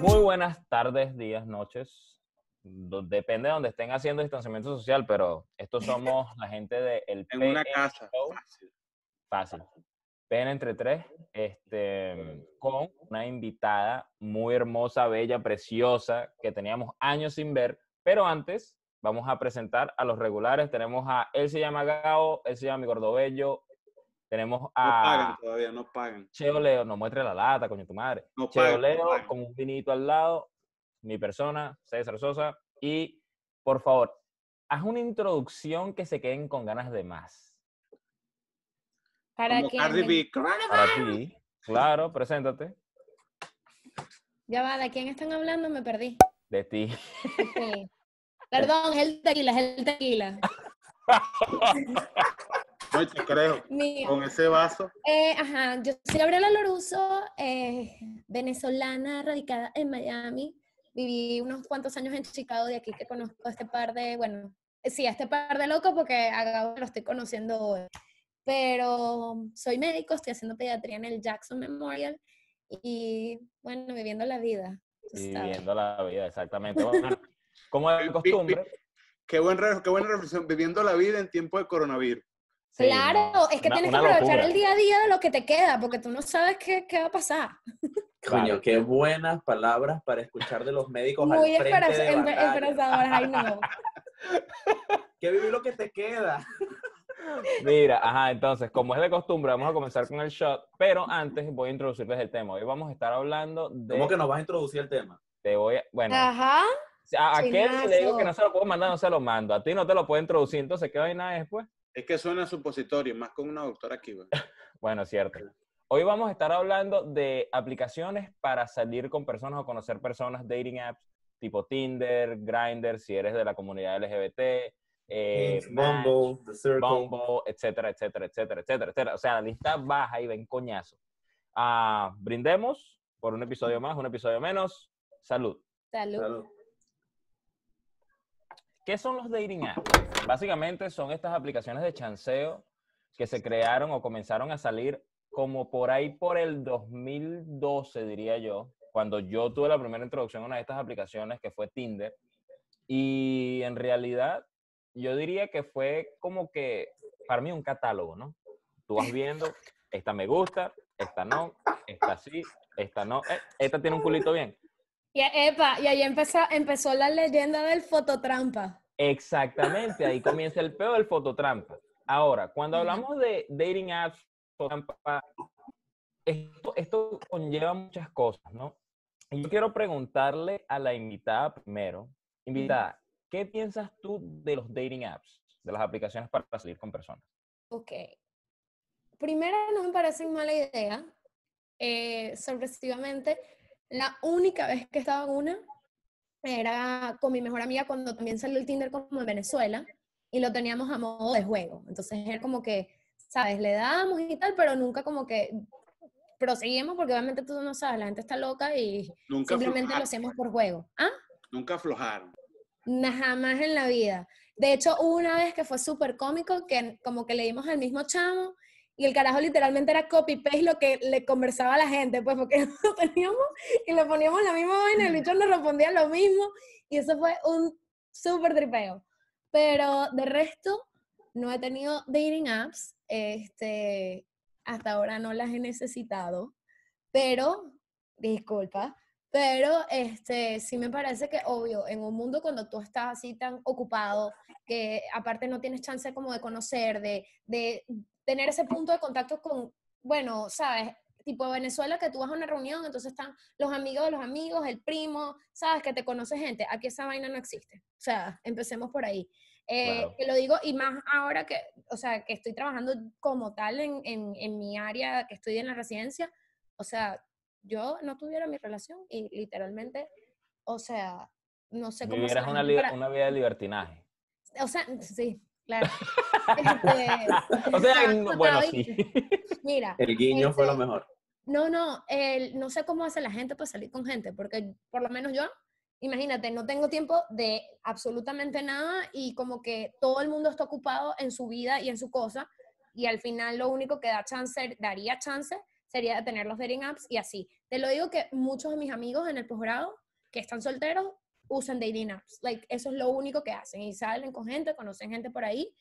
Muy buenas tardes, días, noches. Depende de donde estén haciendo distanciamiento social, pero estos somos la gente de el En una PN casa. Show. Fácil. Fácil. Ven entre tres, este, con una invitada muy hermosa, bella, preciosa, que teníamos años sin ver. Pero antes, vamos a presentar a los regulares. Tenemos a él se llama Gao, él se llama mi gordobello. Tenemos No pagan a todavía, no pagan. Cheo Leo, no muestre la lata, coño tu madre. No Cheo pagan, Leo con un vinito al lado, mi persona, César Sosa. Y, por favor, haz una introducción que se queden con ganas de más. ¿Para Como quién? Cardi B. Para ti, claro, preséntate. Ya va, ¿de quién están hablando? Me perdí. De ti. Ok. Perdón, es el tequila, es el tequila. No te creo. Con ese vaso. eh, ajá, yo soy Gabriela Loruso, eh, venezolana, radicada en Miami. Viví unos cuantos años en Chicago, de aquí que conozco a este par de, bueno, eh, sí, a este par de locos porque a Gabo lo estoy conociendo hoy. Pero soy médico, estoy haciendo pediatría en el Jackson Memorial y, bueno, viviendo la vida. viviendo la vida, exactamente. Bueno, como de costumbre. Qué, buen, qué buena reflexión. Viviendo la vida en tiempo de coronavirus. Sí, Claro, es que una- tienes que aprovechar locura. el día a día de lo que te queda, porque tú no sabes qué, qué va a pasar. Coño, qué buenas palabras para escuchar de los médicos Muy al frente de esperanzadoras, ay no. Que vivir lo que te queda. Mira, ajá, entonces, como es de costumbre, vamos a comenzar con el shot, pero antes voy a introducirles el tema. Hoy vamos a estar hablando de... ¿Cómo que nos vas a introducir el tema? Te voy a- bueno, Ajá. a aquel que le digo que no se lo puedo mandar, no se lo mando. A ti no te lo puedo introducir, entonces, ¿qué vaina después? Es que suena supositorio, más con una doctora aquí. Bueno, es cierto. Hoy vamos a estar hablando de aplicaciones para salir con personas o conocer personas, dating apps tipo Tinder, Grindr, si eres de la comunidad LGBT, eh, Hinge, Match, Bumble, The Circle. Bumble, etcétera, etcétera, etcétera, etcétera, etcétera. O sea, la lista baja y ven coñazo. Ah, brindemos por un episodio más, un episodio menos. Salud. Salud. Salud. ¿Qué son los dating apps? Básicamente son estas aplicaciones de chanceo que se crearon o comenzaron a salir como por ahí por el 2012, diría yo, cuando yo tuve la primera introducción a una de estas aplicaciones que fue Tinder. Y en realidad yo diría que fue como que para mí un catálogo, ¿no? Tú vas viendo, esta me gusta, esta no, esta sí, esta no, eh, esta tiene un culito bien. Y, epa, y ahí empezó, empezó la leyenda del fototrampa. Exactamente, ahí comienza el peor del fototrampa. Ahora, cuando hablamos de dating apps, fototrampa, esto, esto conlleva muchas cosas, ¿no? Yo quiero preguntarle a la invitada primero, invitada, ¿qué piensas tú de los dating apps, de las aplicaciones para salir con personas? Ok. Primero, no me parece mala idea. Eh, sorpresivamente, la única vez que estaba en una era con mi mejor amiga cuando también salió el Tinder como en Venezuela y lo teníamos a modo de juego. Entonces era como que, ¿sabes? Le damos y tal, pero nunca como que proseguimos porque obviamente tú no sabes, la gente está loca y Nunca simplemente lo aflojaron. hacemos por juego. ¿Ah? Nunca aflojaron. Na- Jamás en la vida. De hecho, hubo una vez que fue súper cómico, que como que le dimos al mismo chamo y el carajo literalmente era copy-paste lo que le conversaba a la gente, pues porque lo teníamos y le poníamos la misma vaina, el bicho nos respondía lo mismo y eso fue un súper tripeo. Pero de resto, no he tenido dating apps, este, hasta ahora no las he necesitado, pero, disculpa, pero este, sí me parece que, obvio, en un mundo cuando tú estás así tan ocupado, que aparte no tienes chance como de conocer, de, de tener ese punto de contacto con, bueno, sabes, tipo Venezuela, que tú vas a una reunión, entonces están los amigos de los amigos, el primo, sabes, que te conoce gente. Aquí esa vaina no existe. O sea, empecemos por ahí. Eh, Claro. Que lo digo, y más ahora que, o sea, que estoy trabajando como tal en, en, en mi área, que estoy en la residencia, o sea, yo no tuviera mi relación y literalmente, o sea, no sé cómo... Vivieras una, para- una vida de libertinaje. O sea, sí, claro. Este, O sea, no- bueno, sí. Mira, El guiño fue lo Este, mejor. no, no, el- no sé cómo hace la gente para salir con gente, porque por lo menos yo, imagínate, no tengo tiempo de absolutamente nada y como que todo el mundo está ocupado en su vida y en su cosa y al final lo único que da chance, daría chance sería tener los dating apps y así. Te lo digo que muchos de mis amigos en el posgrado que están solteros usan dating apps. Like, eso es lo único que hacen y salen con gente, conocen gente por ahí.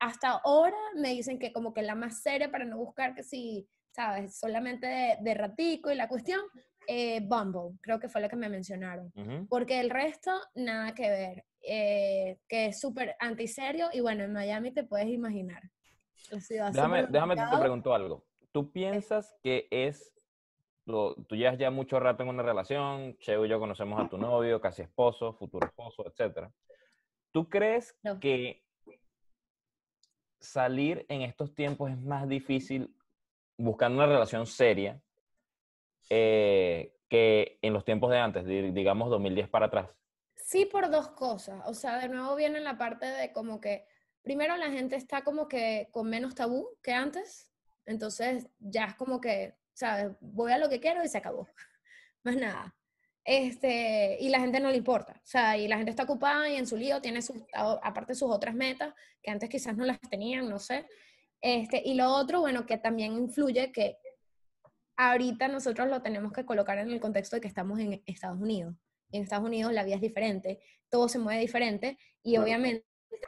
Hasta ahora me dicen que como que la más seria para no buscar que si, sabes, solamente de, de ratico y la cuestión, eh, Bumble, creo que fue la que me mencionaron. Porque el resto, nada que ver. Eh, que es súper antiserio y bueno, en Miami te puedes imaginar. Déjame, déjame te pregunto algo. ¿Tú piensas que es, lo- tú llevas ya mucho rato en una relación, Cheo y yo conocemos a tu novio, casi esposo, futuro esposo, etcétera. ¿Tú crees No. que salir en estos tiempos es más difícil buscando una relación seria eh, que en los tiempos de antes, di- digamos 2010 para atrás? Sí, por dos cosas. O sea, de nuevo viene la parte de como que, primero la gente está como que con menos tabú que antes. Entonces ya es como que, ¿sabes? Voy a lo que quiero y se acabó. Más nada. Este, y la gente no le importa. O sea, y la gente está ocupada y en su lío tiene sus, aparte sus otras metas que antes quizás no las tenían, no sé. Este, y lo otro, bueno, que también influye que ahorita nosotros lo tenemos que colocar en el contexto de que estamos en Estados Unidos. En Estados Unidos la vida es diferente, todo se mueve diferente y obviamente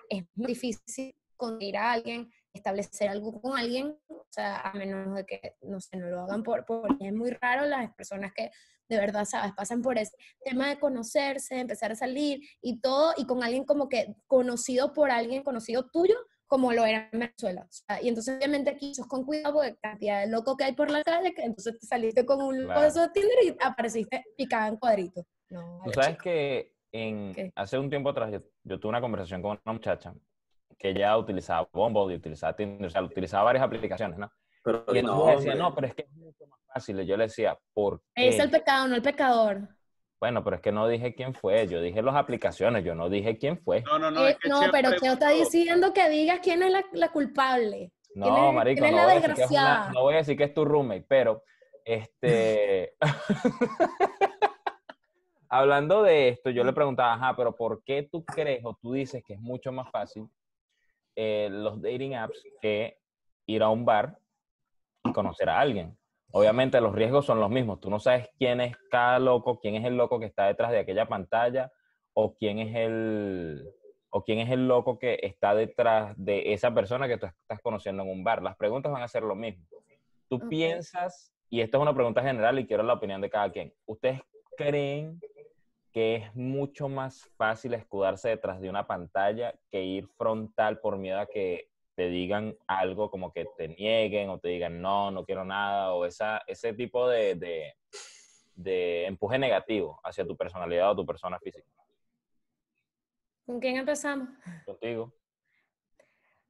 es muy difícil conseguir a alguien, establecer algo con alguien, o sea, a menos de que, no sé, no lo hagan por, porque es muy raro las personas que de verdad, sabes, pasan por ese tema de conocerse, empezar a salir y todo, y con alguien como que conocido por alguien, conocido tuyo, como lo era en Venezuela. O sea, y entonces obviamente aquí sos con cuidado porque cantidad de loco que hay por la calle, que entonces te saliste con un loco de Tinder y apareciste picada en cuadritos. No, Tú sabes chico. que en, ¿Qué? hace un tiempo atrás yo, yo tuve una conversación con una muchacha que ella utilizaba Bumble y utilizaba Tinder, o sea, utilizaba varias aplicaciones, ¿no? Pero Y no, entonces ella decía, no, pero es que es mucho más fácil. Y yo le decía, ¿por Es qué? el pecado, no el pecador. Bueno, pero es que no dije quién fue, yo dije las aplicaciones, yo no dije quién fue. No, no, no. Eh, es que no, pero Cheo está diciendo que digas quién es la, la culpable. ¿Quién No, es- marico, quién es no la voy, a decir que es una- desgraciada? no voy a decir que es tu roommate, pero este hablando de esto, yo le preguntaba, ajá, pero ¿por qué tú crees o tú dices que es mucho más fácil eh, los dating apps que ir a un bar y conocer a alguien? Obviamente los riesgos son los mismos. Tú no sabes quién es cada loco, quién es el loco que está detrás de aquella pantalla o quién es el o quién es el loco que está detrás de esa persona que tú estás conociendo en un bar. Las preguntas van a ser lo mismo. ¿Tú piensas, y esta es una pregunta general y quiero la opinión de cada quien, ¿ustedes creen que es mucho más fácil escudarse detrás de una pantalla que ir frontal por miedo a que te digan algo como que te nieguen o te digan no, no quiero nada o esa, ese tipo de, de, de empuje negativo hacia tu personalidad o tu persona física? ¿Con quién empezamos? Contigo.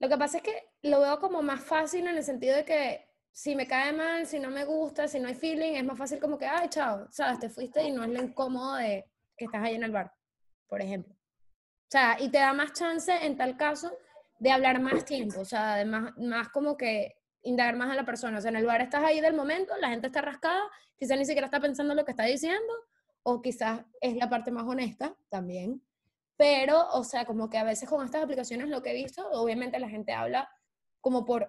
Lo que pasa es que lo veo como más fácil en el sentido de que si me cae mal, si no me gusta, si no hay feeling, es más fácil como que, ay, chao, sabes, te fuiste y no es lo incómodo de que estás ahí en el bar, por ejemplo. O sea, y te da más chance en tal caso de hablar más tiempo, o sea, de más, más como que indagar más a la persona. O sea, en el bar estás ahí del momento, la gente está rascada, quizás ni siquiera está pensando lo que está diciendo, o quizás es la parte más honesta también. Pero, o sea, como que a veces con estas aplicaciones lo que he visto, obviamente la gente habla como por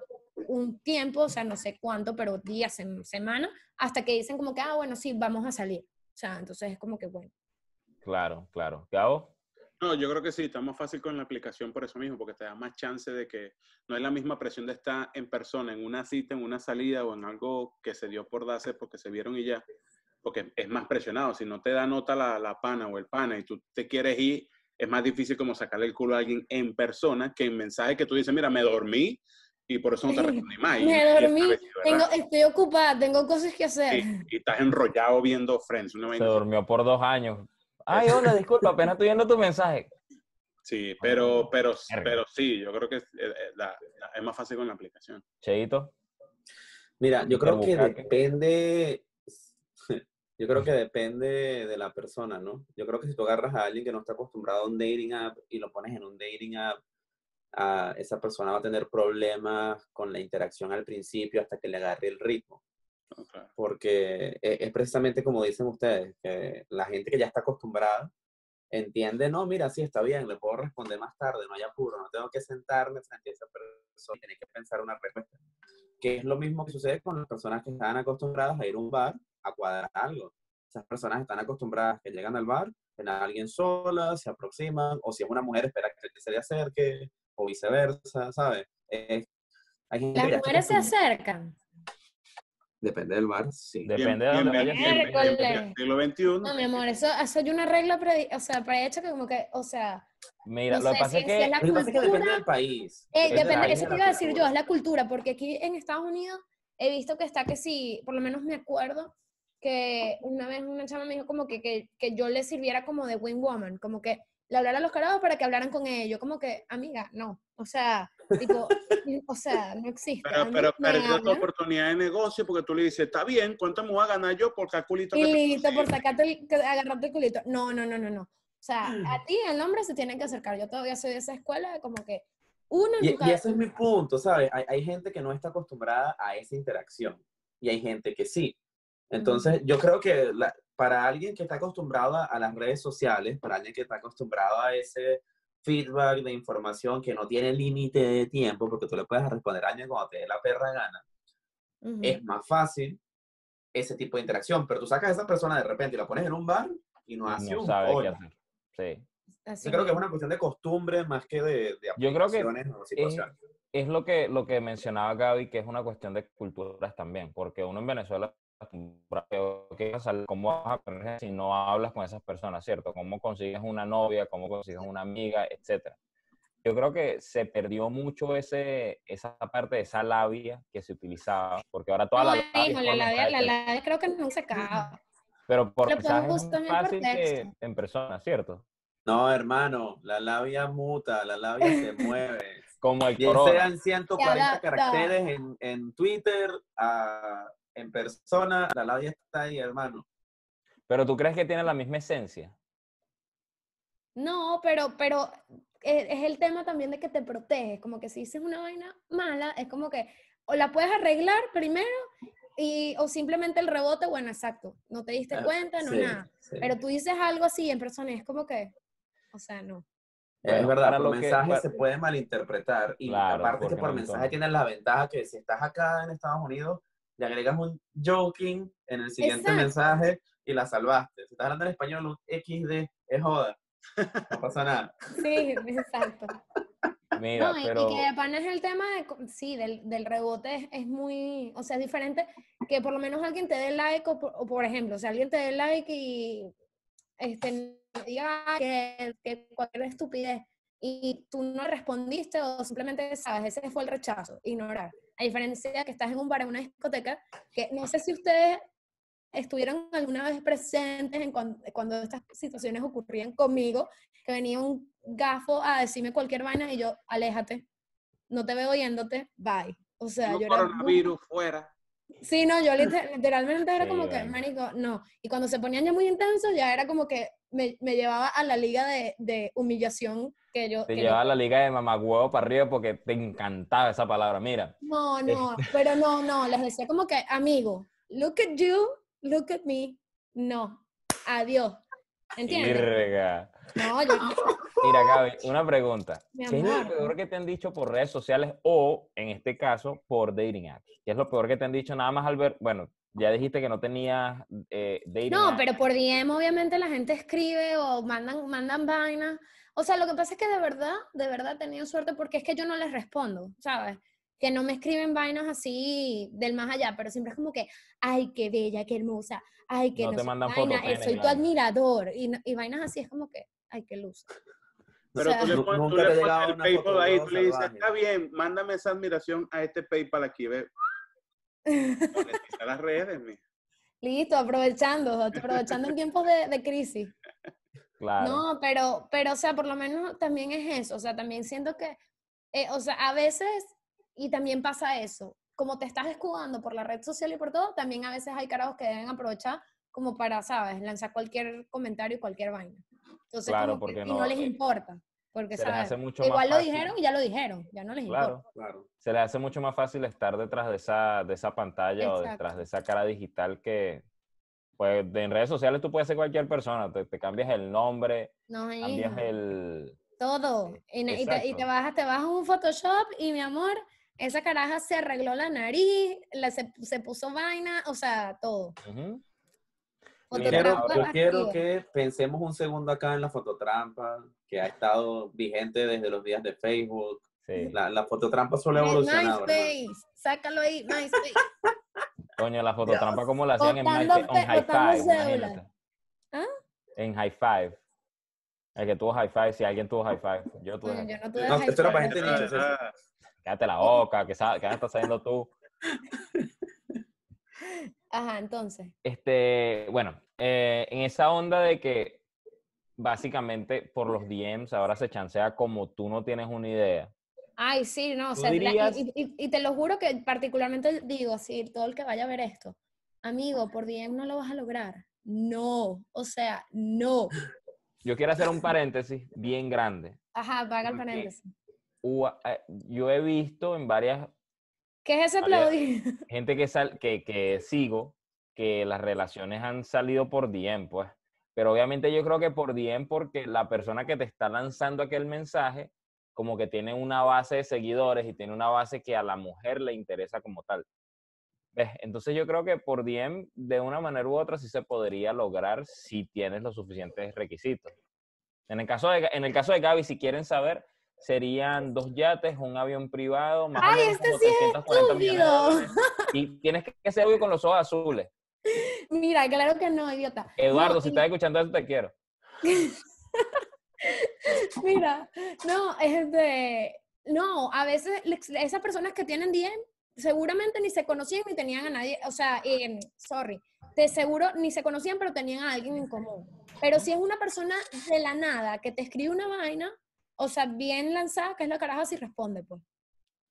un tiempo, o sea, no sé cuánto, pero días, sem- semana, hasta que dicen como que, ah, bueno, sí, vamos a salir. O sea, entonces es como que, bueno. Claro, claro. Gabo, No, yo creo que sí, está más fácil con la aplicación por eso mismo, porque te da más chance de que no es la misma presión de estar en persona, en una cita, en una salida o en algo que se dio por darse porque se vieron y ya, porque es más presionado. Si no te da nota la, la pana o el pana y tú te quieres ir, es más difícil como sacarle el culo a alguien en persona que en mensaje que tú dices, mira, me dormí y por eso no te respondí más. Me dormí, vez tengo, estoy ocupada, tengo cosas que hacer. Y, y estás enrollado viendo Friends. Una se durmió por dos años. Ay, hola, disculpa, apenas estoy viendo tu mensaje. Sí, pero, pero, pero sí, yo creo que es, eh, eh, la- la- es más fácil con la aplicación. Cheito. Mira, yo creo que depende, yo creo que depende de la persona, ¿no? Yo creo que si tú agarras a alguien que no está acostumbrado a un dating app y lo pones en un dating app, a esa persona va a tener problemas con la interacción al principio hasta que le agarre el ritmo. Porque e- es precisamente como dicen ustedes, que la gente que ya está acostumbrada entiende, no, mira, sí, está bien, le puedo responder más tarde, no hay apuro, no tengo que sentarme frente a esa persona y tener que pensar una respuesta. Que es lo mismo que sucede con las personas que están acostumbradas a ir a un bar a cuadrar algo. Esas personas están acostumbradas que llegan al bar, ven a alguien sola, se aproximan, o si es una mujer, espera que se le acerque, o viceversa, ¿sabes? hay gente Las mujeres se acercan. Depende del bar, sí. Depende de dónde vayas. Siglo XXI. No, mi amor, eso, eso hay una regla o sea, prehecha que como que, o sea... Mira, lo, que pasa es que, es lo que pasa es que depende del país. Eh, depende, eso te iba a decir yo, es la cultura, porque aquí en Estados Unidos he visto que está que sí, por lo menos me acuerdo que una vez una chama me dijo como que, que, que yo le sirviera como de wing woman, como que le hablara a los carajos para que hablaran con ellos. Como que, amiga, no. O sea, tipo, o sea, no existe. Pero, pero perdió tu oportunidad de negocio porque tú le dices, está bien, ¿cuánto me voy a ganar yo por culito y listo, por sacarte el, agarrarte el culito. No, no, no, no, no. O sea, a ti el hombre se tiene que acercar. Yo todavía soy de esa escuela, como que uno y, y ese es mi punto, ¿sabes? Hay, hay, gente que no está acostumbrada a esa interacción y hay gente que sí. Entonces, yo creo que la, para alguien que está acostumbrado a las redes sociales, para alguien que está acostumbrado a ese feedback de información que no tiene límite de tiempo, porque tú le puedes responder a alguien cuando te dé la perra gana, es más fácil ese tipo de interacción. Pero tú sacas a esa persona de repente y la pones en un bar y no hace no un sabe qué hacer. Sí. Yo creo que es una cuestión de costumbre más que de, de Yo creo que es, es, lo que lo que mencionaba Gaby, que es una cuestión de culturas también, porque uno en Venezuela ¿Cómo vas a aprender si no hablas con esas personas, cierto? ¿Cómo consigues una novia? ¿Cómo consigues una amiga? Etcétera. Yo creo que se perdió mucho ese, esa parte de esa labia que se utilizaba, porque ahora toda la, labia, la, labia, la labia creo que no se acaba. Pero por mensaje es más fácil que en persona, ¿cierto? No, hermano, la labia muta, la labia se mueve. Como el Bien sean 140 caracteres en, en Twitter a en persona, la labia está ahí, hermano. Pero tú crees que tiene la misma esencia? No, pero, pero e, es, el tema también de que te protege. Como que si dices una vaina mala, es como que o la puedes arreglar primero y, o simplemente el rebote, bueno, exacto, no te diste ah, cuenta, no nada. Pero tú dices algo así en persona y es como que, o sea, no. es verdad, por mensaje se puede malinterpretar y aparte que por mensaje tienes la ventaja que si estás acá en Estados Unidos, le agregas un joking en el siguiente mensaje y la salvaste. Si estás hablando en español, un XD es joda. No pasa nada. Sí, exacto. Mira, no, pero... y, que de es el tema de, sí, del, del rebote es, muy, o sea, es diferente que por lo menos alguien te dé like o por, ejemplo, si alguien te dé like y este, diga que, que cualquier estupidez y tú no respondiste o simplemente sabes, ese fue el rechazo, ignorar. A diferencia de que estás en un bar, en una discoteca, que no sé si ustedes estuvieron alguna vez presentes en cuando, estas situaciones ocurrían conmigo, que venía un gafo a decirme cualquier vaina y yo, aléjate, no te veo oyéndote, bye. O sea, yo era coronavirus fuera. Sí, no, yo literalmente era como que, marico, no. Y cuando se ponían ya muy intensos, ya era como que me, me llevaba a la liga de, de humillación que yo... Te llevaba a la liga de mamagüevo para arriba porque te encantaba esa palabra, mira. No, no, pero no, no, les decía como que, amigo, look at you, look at me, no, adiós. ¿Entiendes? No, yo... Mira, Gaby, una pregunta. ¿Qué es lo peor que te han dicho por redes sociales o, en este caso, por dating apps? ¿Qué es lo peor que te han dicho nada más al ver? Bueno, ya dijiste que no tenías eh, dating No, pero por DM obviamente la gente escribe o mandan, mandan vainas. O sea, lo que pasa es que de verdad, de verdad he tenido suerte porque es que yo no les respondo, ¿sabes? Que no me escriben vainas así del más allá, pero siempre es como que, ay, qué bella, qué hermosa, ay, que no, te mandan vaina, eh, soy tu admirador. Y, y vainas así es como que, ay, qué luz. Pero tú le, pones, tú le pones el PayPal ahí, tú le dices, está bien, mándame esa admiración a este PayPal aquí, ve. a las redes, mi. Listo, aprovechando, aprovechando en tiempos de, de, crisis. Claro. No, pero, pero, o sea, por lo menos también es eso, o sea, también siento que, eh, o sea, a veces, y también pasa eso, como te estás escudando por la red social y por todo, también a veces hay carajos que deben aprovechar como para, ¿sabes? Lanzar cualquier comentario y cualquier vaina. Entonces, claro, porque no, y no les importa. Porque, se ¿sabes? hace mucho Igual más lo dijeron y ya lo dijeron, ya no les claro, importa. Claro. Se les hace mucho más fácil estar detrás de esa, de esa pantalla o detrás de esa cara digital que, Pues de- en redes sociales tú puedes ser cualquier persona, te, te cambias el nombre, No, cambias el... Todo. Y, ne- y te, y te bajas, te bajas un Photoshop y mi amor, esa caraja se arregló la nariz, la- se, se puso vaina, o sea, todo. Quiero, yo quiero que pensemos un segundo acá en la fototrampa, que ha estado vigente desde los días de Facebook. Sí. La, la fototrampa solo ha evolucionado. hermano. MySpace, sácalo ahí, MySpace. Coño, la fototrampa como la hacían en, Botando My- en pe- High Five. ¿Ah? En High Five. El que tuvo High Five, si alguien tuvo High Five. Yo tuve. Yo no tuve No, high esto era para gente nicho. Ah, Cállate la boca, que, estás sabiendo tú. Ajá, entonces. Este, bueno, eh, en esa onda de que básicamente por los DMs ahora se chancea como tú no tienes una idea. Ay, sí, no, o ¿Tú sea, la- y- te lo juro que particularmente digo así, todo el que vaya a ver esto, amigo, por DM no lo vas a lograr. No, o sea, no. Yo quiero hacer un paréntesis bien grande. Ajá, paga el paréntesis. Eh, Yo he visto en varias ¿Qué es ese aplaudir? gente que, sal, que, que sigo que las relaciones han salido por DM, pues. Pero obviamente yo creo que por DM porque la persona que te está lanzando aquel mensaje como que tiene una base de seguidores y tiene una base que a la mujer le interesa como tal. ¿Ves? Entonces yo creo que por DM de una manera u otra sí se podría lograr si tienes los suficientes requisitos. En el caso de, en el caso de Gaby, si quieren saber, serían dos yates, un avión privado, más o ¡Ay, menos este sí es 340 millones de estúpido! Y tienes que ser obvio con los ojos azules. Mira, claro que no, idiota. Eduardo, No, si y- estás escuchando eso, te quiero. Mira, no, este, no, a veces esas personas que tienen DM seguramente ni se conocían ni tenían a nadie, o sea, em, sorry, de seguro ni se conocían pero tenían a alguien en común. Pero si es una persona de la nada que te escribe una vaina, o sea, bien lanzada, que es la caraja si responde, pues.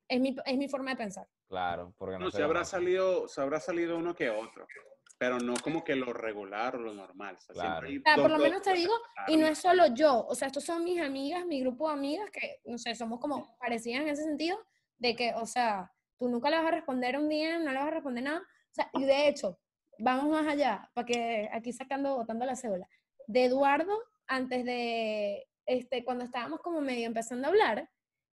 Es mi, es mi forma de pensar. Claro, porque no, No, se se habrá salido, se habrá salido uno que otro, pero no como que lo regular o lo normal. o sea, siempre Claro. hay O sea, dos por lo menos te digo, Y no es solo yo, o sea, estos son mis amigas, mi grupo de amigas que, no sé, somos como parecidas en ese sentido, de que, o sea, tú nunca le vas a responder un día, no le vas a responder nada. O sea, y de hecho, vamos más allá, para que aquí sacando, botando la cédula. De Eduardo, antes de, este, cuando estábamos como medio empezando a hablar,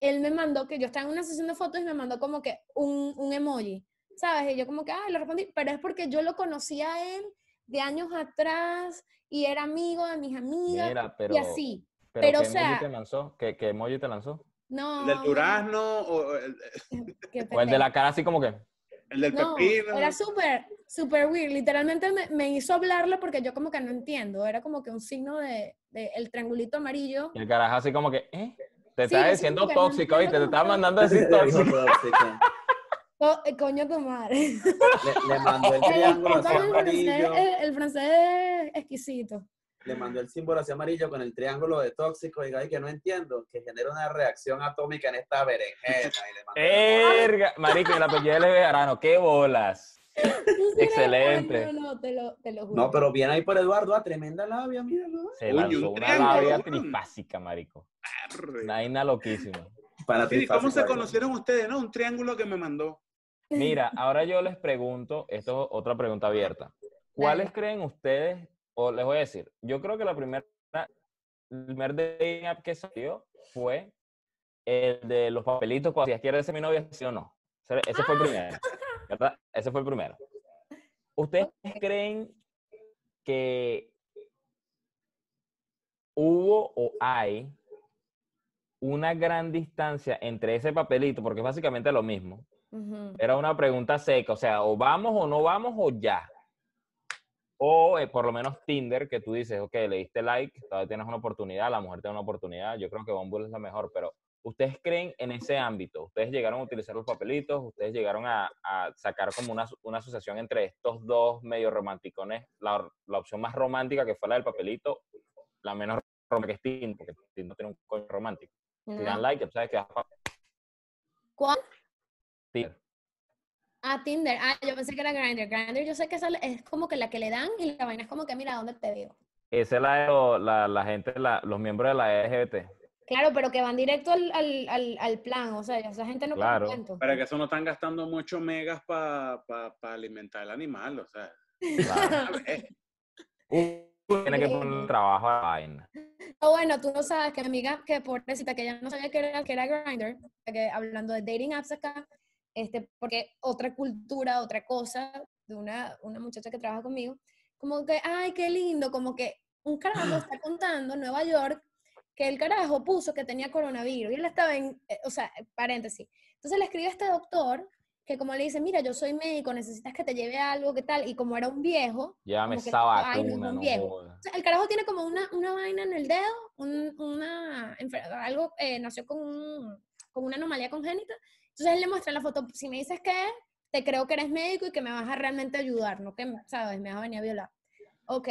él me mandó que yo estaba en una sesión de fotos y me mandó como que un, un emoji, ¿sabes? Y yo como que, ah, le respondí, pero es porque yo lo conocía a él de años atrás y era amigo de mis amigas Mira, pero, y así. pero, pero, ¿qué o sea- emoji te lanzó? ¿Qué, qué emoji te lanzó? No. ¿El del durazno o el, O el de la cara así como que... el del No, pepino? era súper, súper weird. Literalmente me, me hizo hablarle porque yo como que no entiendo. Era como que un signo de, de el triangulito amarillo. Y el carajo así como que... ¿eh? Te Sí, estás así diciendo no tóxico, ¿viste? Te estaba cómo mandando a decir tóxico. Oh, eh, coño tu madre. Le, le mandó el triángulo francés, amarillo. el- el francés exquisito. Le mandó el símbolo así amarillo con el triángulo de tóxico y ay, que no entiendo, que genera una reacción atómica en esta berenjena. Y le mandó el Erga, marico, y el apellido de Bejarano, qué bolas. Excelente. No, no, te lo, te lo juro. No, pero bien ahí por Eduardo, a tremenda labia, míralo. Se Coño, lanzó un una triángulo, labia weón. trifásica, marico. Arre. Una vaina loquísima. Para Sí, ¿Cómo se conocieron ustedes? No, un triángulo que me mandó. Mira, ahora yo les pregunto, esto es otra pregunta abierta. ¿Cuáles creen ustedes, o les voy a decir, yo creo que la primera, el primer dating app que salió fue el de los papelitos cuando si quieres ser mi novia, sí o no. Ese, ese fue el primero, ¿verdad? Ese fue el primero. ¿Ustedes creen que hubo o hay una gran distancia entre ese papelito, porque es básicamente lo mismo, era una pregunta seca, o sea, o vamos o no vamos o ya. O eh, por lo menos Tinder, que tú dices, ok, le diste like, todavía tienes una oportunidad, la mujer tiene una oportunidad, yo creo que Bumble es la mejor, pero ¿ustedes creen en ese ámbito? ¿Ustedes llegaron a utilizar los papelitos? ¿Ustedes llegaron a, a sacar como una, una asociación entre estos dos medio romanticones? La, la opción más romántica que fue la del papelito, la menos romántica que es Tinder, porque Tinder no tiene un coño romántico. Si No. dan like, tú sabes que ¿Cuál? Tinder. Ah, Tinder. Ah, yo pensé que era Grindr. Grindr yo sé que esa es como que la que le dan y la vaina es como que, mira, ¿dónde te veo? Esa es la, la, la gente, la- los miembros de la LGBT. Claro, pero que van directo al, al, al, al plan, o sea, esa gente no Claro. cuento. Para que eso no están gastando mucho megas para alimentar el animal, o sea. Claro. Uh, tiene que poner trabajo a la vaina. Oh, bueno, tú no sabes que mi amiga, que pobrecita, que ella no sabía que era, que era Grindr, que hablando de dating apps acá, este, porque otra cultura, otra cosa, de una, una muchacha que trabaja conmigo, como que, ay, qué lindo, como que un carajo está contando en Nueva York que el carajo puso que tenía coronavirus y él estaba en, eh, o sea, paréntesis. Entonces le escribe a este doctor que como le dice, mira, yo soy médico, necesitas que te lleve algo, ¿qué tal? Y como era un viejo... Llévame esa "Ay, no es vacuna, un no viejo". O sea, el carajo tiene como una, una vaina en el dedo, un- una, algo, eh, nació con, un- con una anomalía congénita. Entonces él le muestra la foto, si me dices que te creo que eres médico y que me vas a realmente ayudar, no que, sabes, me vas a venir a violar. Ok,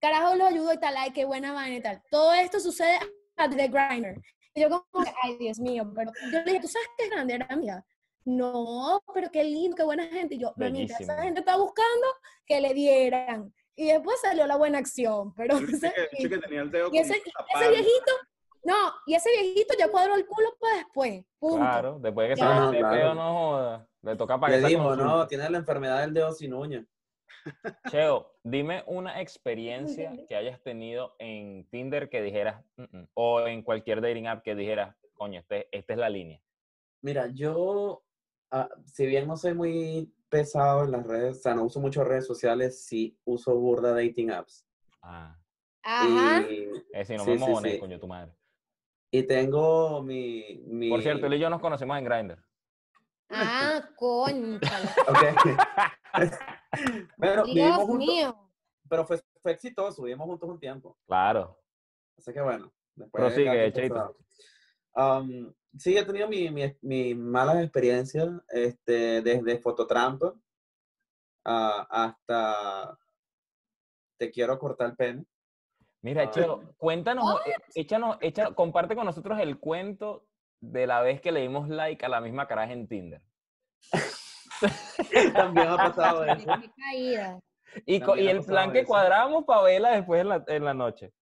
carajo lo ayudo y tal, ay, qué buena vaina y tal. Todo esto sucede a The Grinder. Y yo como, que, ay, Dios mío, pero yo le dije, ¿tú sabes qué grande era amiga? No, pero qué lindo, qué buena gente. Y yo, mamita, esa gente está buscando que le dieran. Y después salió la buena acción, pero El ese, que, el que tenía el dedo y ese, ese viejito, no, y ese viejito ya cuadró el culo para después, punto. Claro, después de que se mete No, claro. no joda. Le toca pagar Le consulta. no, tiene la enfermedad del dedo sin uña. Cheo, dime una experiencia que hayas tenido en Tinder que dijeras, "Mm, mm", o en cualquier dating app que dijeras, coño, este, esta es la línea. Mira, yo, ah, si bien no soy muy pesado en las redes, o sea, no uso mucho redes sociales, sí uso burda dating apps. Ah, Ajá. Y, es decir, no Sí, me sí, mojones, sí. coño, tu madre. y tengo mi, mi... Por cierto, él y yo nos conocemos en Grindr. Ah, coño. Ok. Pero vivimos Dios juntos, mío. pero fue, fue exitoso, vivimos juntos un tiempo. Claro. Así que bueno, después su Cheito. Am, sí, he tenido mi, mi, mi malas experiencias, este, desde fototrampa ah, hasta te quiero cortar el pene. Mira, Ah. Cheo, cuéntanos, eh, échanos, échanos, comparte con nosotros el cuento de la vez que le dimos like a la misma caraja en Tinder. También ha pasado eso. Caída. Y, y el plan que eso. cuadramos para verla después en la, en la noche.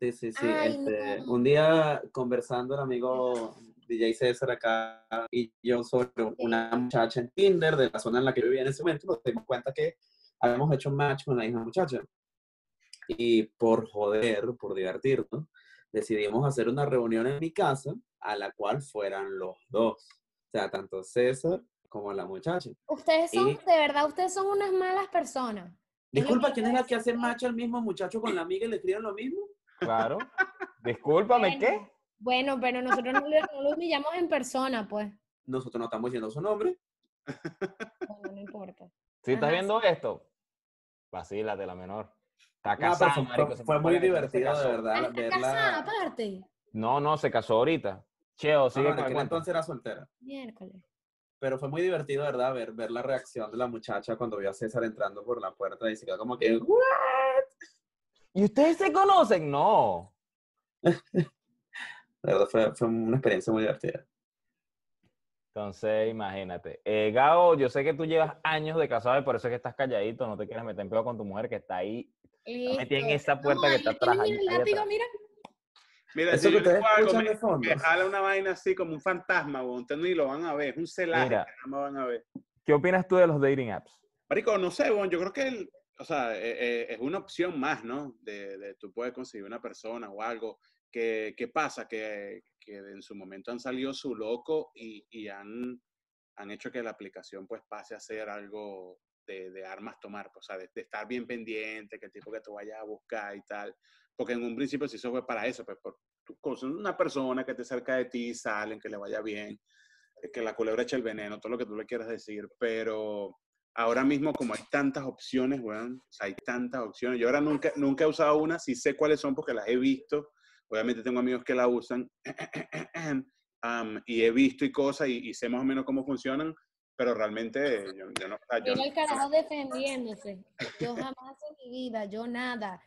Sí, sí, sí. Ay, este, no. Un día conversando el amigo DJ César acá y yo sobre una muchacha en Tinder de la zona en la que yo vivía en ese momento, nos dimos cuenta que habíamos hecho un match con la misma muchacha. Y por joder, por divertirnos, decidimos hacer una reunión en mi casa a la cual fueran los dos. O sea, tanto César como la muchacha. Ustedes son, Y- de verdad, ustedes son unas malas personas. Disculpa, ¿quién es la que hace match al mismo muchacho con la amiga y le escriben lo mismo? Claro. Discúlpame, ¿qué? Bueno, pero nosotros no, no lo humillamos en persona, pues. Nosotros no estamos diciendo su nombre. Bueno, no importa. Si estás Ajá, viendo esto, vacílate la menor. Está No, casada, fue, marico, fue- se fue muy divertido, de verdad, Ah, ¿Está casada aparte? No, no, se casó ahorita. Cheo, No, sigue no, con el aquel cuento. entonces era soltera. Miércoles. Pero fue muy divertido, verdad, ver, ver la reacción de la muchacha cuando vio a César entrando por la puerta y se quedó como que, "What?". ¿Y ustedes se conocen? No. De verdad, fue, fue una experiencia muy divertida. Entonces, imagínate. Eh, Gabo, yo sé que tú llevas años de casado y por eso es que estás calladito, no te quieres meter en pedo con tu mujer que está ahí, está metida en Listo. esa puerta No, que está atrás. atrás. mira. Mira, Eso si que yo digo algo, me, me jala una vaina así como un fantasma, weón. Ustedes ni lo van a ver. Es un celaje Mira. que no van a ver. ¿Qué opinas tú de los dating apps? Marico, no sé, weón. Yo creo que, el- o sea, eh, eh, es una opción más, ¿no? De, de tú puedes conseguir una persona o algo. que qué pasa? Que, que en su momento han salido su loco y, y han, han hecho que la aplicación pues pase a ser algo de, de armas tomar, pues, o sea, de, de estar bien pendiente, que el tipo que tú vayas a buscar y tal. Porque en un principio sí eso fue para eso, pues por, una persona que esté cerca de ti, salen, que le vaya bien, que la culebra eche el veneno, todo lo que tú le quieras decir, pero ahora mismo como hay tantas opciones, weón, o sea, hay tantas opciones. Yo ahora nunca, nunca he usado una, sí sé cuáles son porque las he visto. Obviamente tengo amigos que la usan um, y he visto y cosas y, y sé más o menos cómo funcionan, pero realmente yo, yo no... yo- Mira el carajo defendiéndose. Yo jamás en mi vida, yo nada.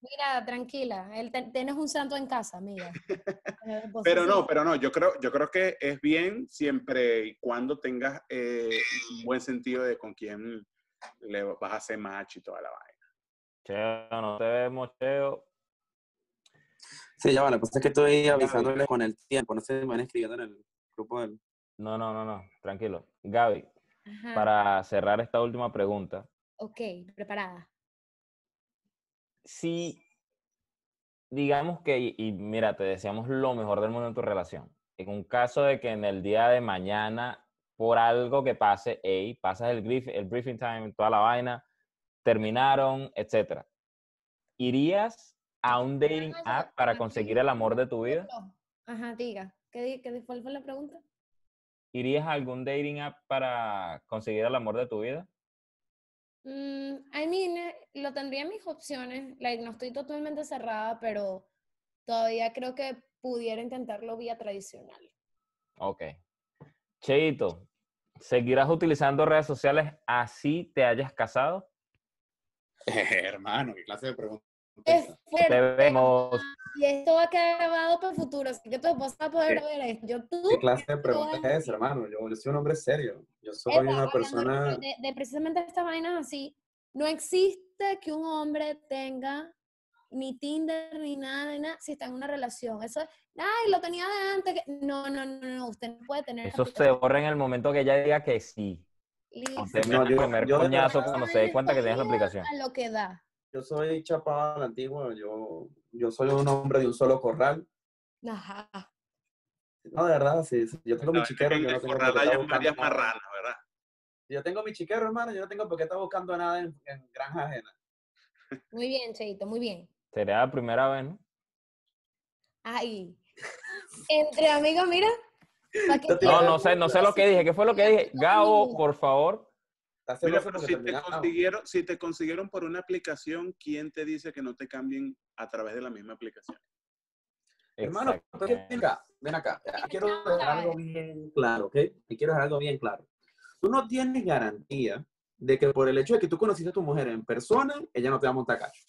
Mira, tranquila, él te- tienes un santo en casa, mira. Pero no, pero no, yo creo, yo creo que es bien siempre y cuando tengas eh, un buen sentido de con quién le vas a hacer match y toda la vaina. Cheo, no te vemos, Cheo. Sí, ya va, la cosa es que estoy avisándoles con el tiempo, no sé si me van escribiendo en el grupo del... No, no, no, no, tranquilo. Gaby, Ajá. para cerrar esta última pregunta, Ok, preparada. Si, digamos que, y, y mira, te deseamos lo mejor del mundo en tu relación. En un caso de que en el día de mañana, por algo que pase, hey, pasas el, brief- el briefing time, toda la vaina, terminaron, etcétera. ¿Irías a un dating app para conseguir el amor de tu vida? Ajá, diga. ¿Qué, qué, di- cuál fue la pregunta? ¿Irías a algún dating app para conseguir el amor de tu vida? Mm, I mean, eh, lo tendría en mis opciones. Like, no estoy totalmente cerrada, pero todavía creo que pudiera intentarlo vía tradicional. Ok. Cheito, ¿seguirás utilizando redes sociales así te hayas casado? Hermano, ¿qué clase de pregunta? Te vemos. Y esto va a quedar grabado para el futuro, así que tu esposa va a poder ¿Qué- ver esto. Yo, tú, ¿Qué clase de pregunta a es esa, hermano? Yo, yo soy un hombre serio. Yo soy una persona... de, de precisamente estas vainas así, no existe que un hombre tenga ni Tinder ni nada, ni nada, si está en una relación. Eso es, ay, lo tenía de antes. que-". No, no, no, no, usted no puede tener. Eso se borra en el momento que ella diga que sí. Listo. Usted No, el yo- primer yo de coñazo verdad- cuando se dé cuenta que tienes la aplicación. A lo que da. Yo soy chapado a la antigua. Yo, yo soy un hombre de un solo corral. Ajá. No, de verdad, sí. sí. Yo tengo mi No, chiquero. Yo no el tengo corral hay varias marranas, ¿verdad? Yo tengo mi chiquero, hermano. Yo no tengo por qué estar buscando nada en, en granja ajena. Muy bien, Cheito, muy bien. Sería la primera vez, ¿no? Ay. Entre amigos, mira. No, no sé, no sé lo que dije. ¿Qué fue lo que dije? Gabo, por favor. Mira, pero si te, consiguieron, si te consiguieron por una aplicación, ¿quién te dice que no te cambien a través de la misma aplicación? Hermano, ven acá, ven acá. Aquí quiero dejar algo bien claro, ¿ok? Y quiero dejar algo bien claro. Tú no tienes garantía de que por el hecho de que tú conociste a tu mujer en persona, ella no te va a montar cacho.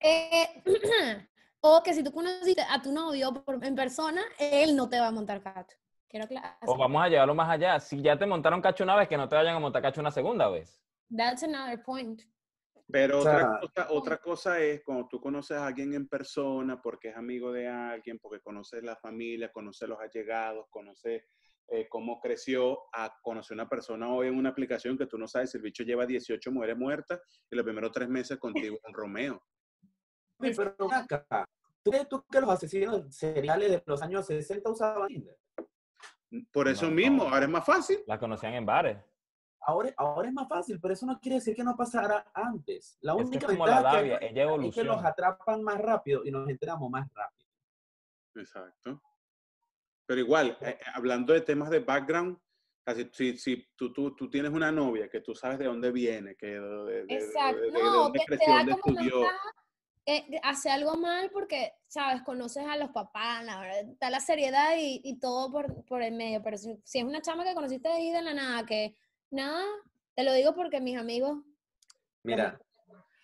Eh, o que si tú conociste a tu novio por- en persona, él no te va a montar cacho. Quiero aclarar. O vamos a llevarlo más allá. Si ya te montaron cacho una vez, que no te vayan a montar cacho una segunda vez. That's another point. Pero O sea, otra, cosa, otra cosa es cuando tú conoces a alguien en persona porque es amigo de alguien, porque conoces la familia, conoces los allegados, conoces eh, cómo creció, a conocer una persona hoy en una aplicación que tú no sabes si el bicho lleva 18 mujeres muertas y los primeros tres meses contigo en Romeo. Pero acá, ¿tú crees tú que los asesinos seriales de los años 60 usaban Tinder? Por eso No, mismo, no. ahora es más fácil. Las conocían en bares. Ahora, ahora es más fácil, pero eso no quiere decir que no pasara antes. La Es que única es como la ventaja labia, que, hay es que los evoluciona. atrapan más rápido y nos enteramos más rápido. Exacto. Pero igual, eh, eh, hablando de temas de background, casi si, si tú, tú, tú tienes una novia que tú sabes de dónde viene, que de, Exacto. de- de No, dónde que te creció, da dónde como estudió. ventaja, eh, hace algo mal porque, sabes, conoces a los papás, la verdad, está la seriedad y, y todo por, por el medio. Pero si, si es una chama que conociste ahí de la nada, que nada, te lo digo porque mis amigos. Mira,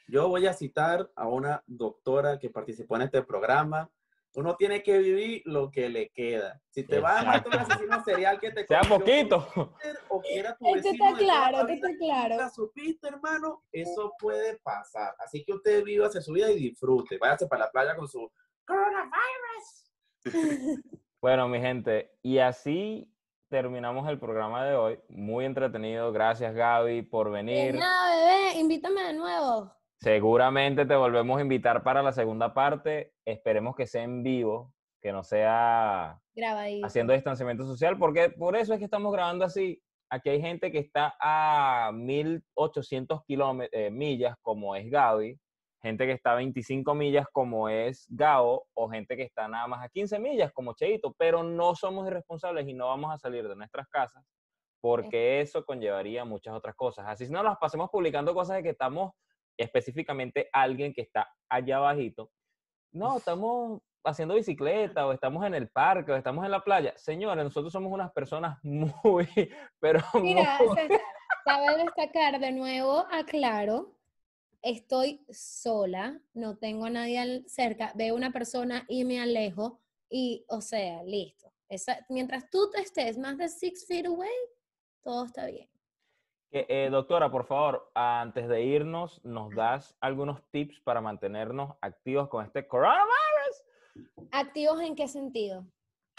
yo voy a citar a una doctora que participó en este programa. Uno tiene que vivir lo que le queda. Si te vas a matar un asesino serial que te Sea poquito. O que era tu Esto vecino está claro, la esto está claro. nunca supiste, hermano, eso puede pasar. Así que usted viva su vida y disfrute. Váyase para la playa con su coronavirus. Bueno, mi gente, y así terminamos el programa de hoy. Muy entretenido. Gracias, Gaby, por De venir. nada, bebé, invítame de nuevo. Seguramente te volvemos a invitar para la segunda parte. Esperemos que sea en vivo, que no sea Grabadito. haciendo distanciamiento social, porque por eso es que estamos grabando así. Aquí hay gente que está a 1800 kilómetros, eh, millas, como es Gaby, gente que está a 25 millas, como es Gao, o gente que está nada más a 15 millas, como Cheito, pero no somos irresponsables y no vamos a salir de nuestras casas porque eso conllevaría muchas otras cosas. Así si no las pasemos publicando cosas de que estamos específicamente alguien que está allá abajito. No, estamos haciendo bicicleta o estamos en el parque o estamos en la playa. Señores, nosotros somos unas personas muy, pero Mira, muy- César, cabe destacar de nuevo, aclaro, estoy sola, no tengo a nadie cerca, veo una persona y me alejo y, o sea, listo. Esa- mientras tú te estés más de six feet away, todo está bien. Eh, doctora, por favor, antes de irnos, ¿nos das algunos tips para mantenernos activos con este coronavirus? ¿Activos en qué sentido?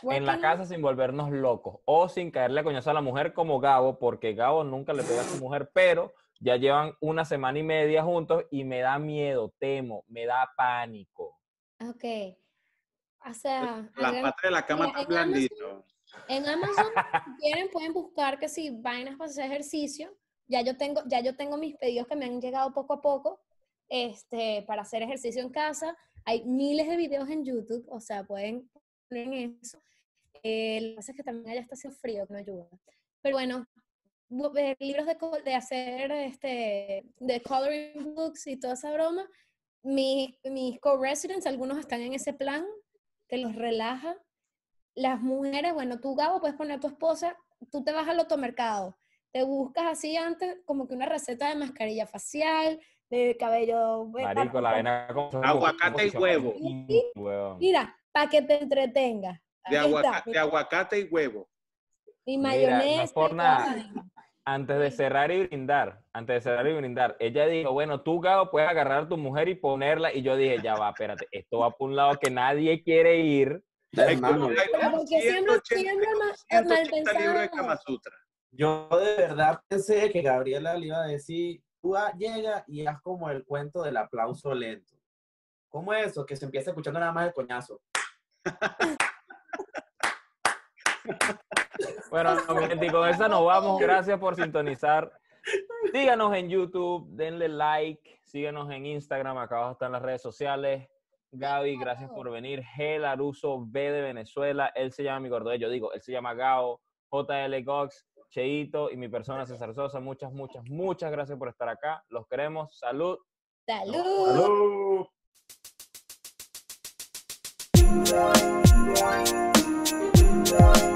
En la casa sin volvernos locos o sin caerle a coñazo a la mujer como Gabo, porque Gabo nunca le pega a su mujer, pero ya llevan una semana y media juntos y me da miedo, temo, me da pánico. Ok. O sea, La hagan- pata de la cama está blandito. En Amazon, si quieren, pueden buscar que si vainas para hacer ejercicio. Ya yo tengo, ya yo tengo mis pedidos que me han llegado poco a poco este, para hacer ejercicio en casa. Hay miles de videos en YouTube, o sea, pueden poner eso. Eh, lo que pasa es que también allá está haciendo frío, que no ayuda. Pero bueno, bu- ver libros de, de hacer, este, de coloring books y toda esa broma. Mi- mis co-residents, algunos están en ese plan, que los relaja las mujeres, bueno, tú, Gabo, puedes poner a tu esposa, tú te vas al automercado, te buscas así antes como que una receta de mascarilla facial, de cabello... Marico, para- la con Aguacate y huevo. Mira, para que te entretengas. De, aguaca- aguacate y huevo. Y Mira, no mayonesa. es por nada. Antes de cerrar y brindar, antes de cerrar y brindar, ella dijo, bueno, tú, Gabo, puedes agarrar a tu mujer y ponerla. Y yo dije, ya va, espérate, esto va por un lado que nadie quiere ir. Hay como, como siempre- 180, siempre como mal- 180 mal libros de pensado. Kama Sutra. Yo de verdad pensé que Gabriela le iba a decir, tú llega y haz como el cuento del aplauso lento. ¿Cómo es eso? Que se empieza escuchando nada más el coñazo. Bueno, y con esa nos vamos. Gracias por sintonizar. Síganos en YouTube, denle like, síganos en Instagram, acá abajo están las redes sociales. Gaby, gracias por venir. G. Laruso, B de Venezuela. Él se llama mi gordo, yo digo, él se llama Gao, JL Gox, Cheito y mi persona César Sosa. Muchas, muchas, muchas gracias por estar acá. Los queremos. Salud. Salud. ¡Salud!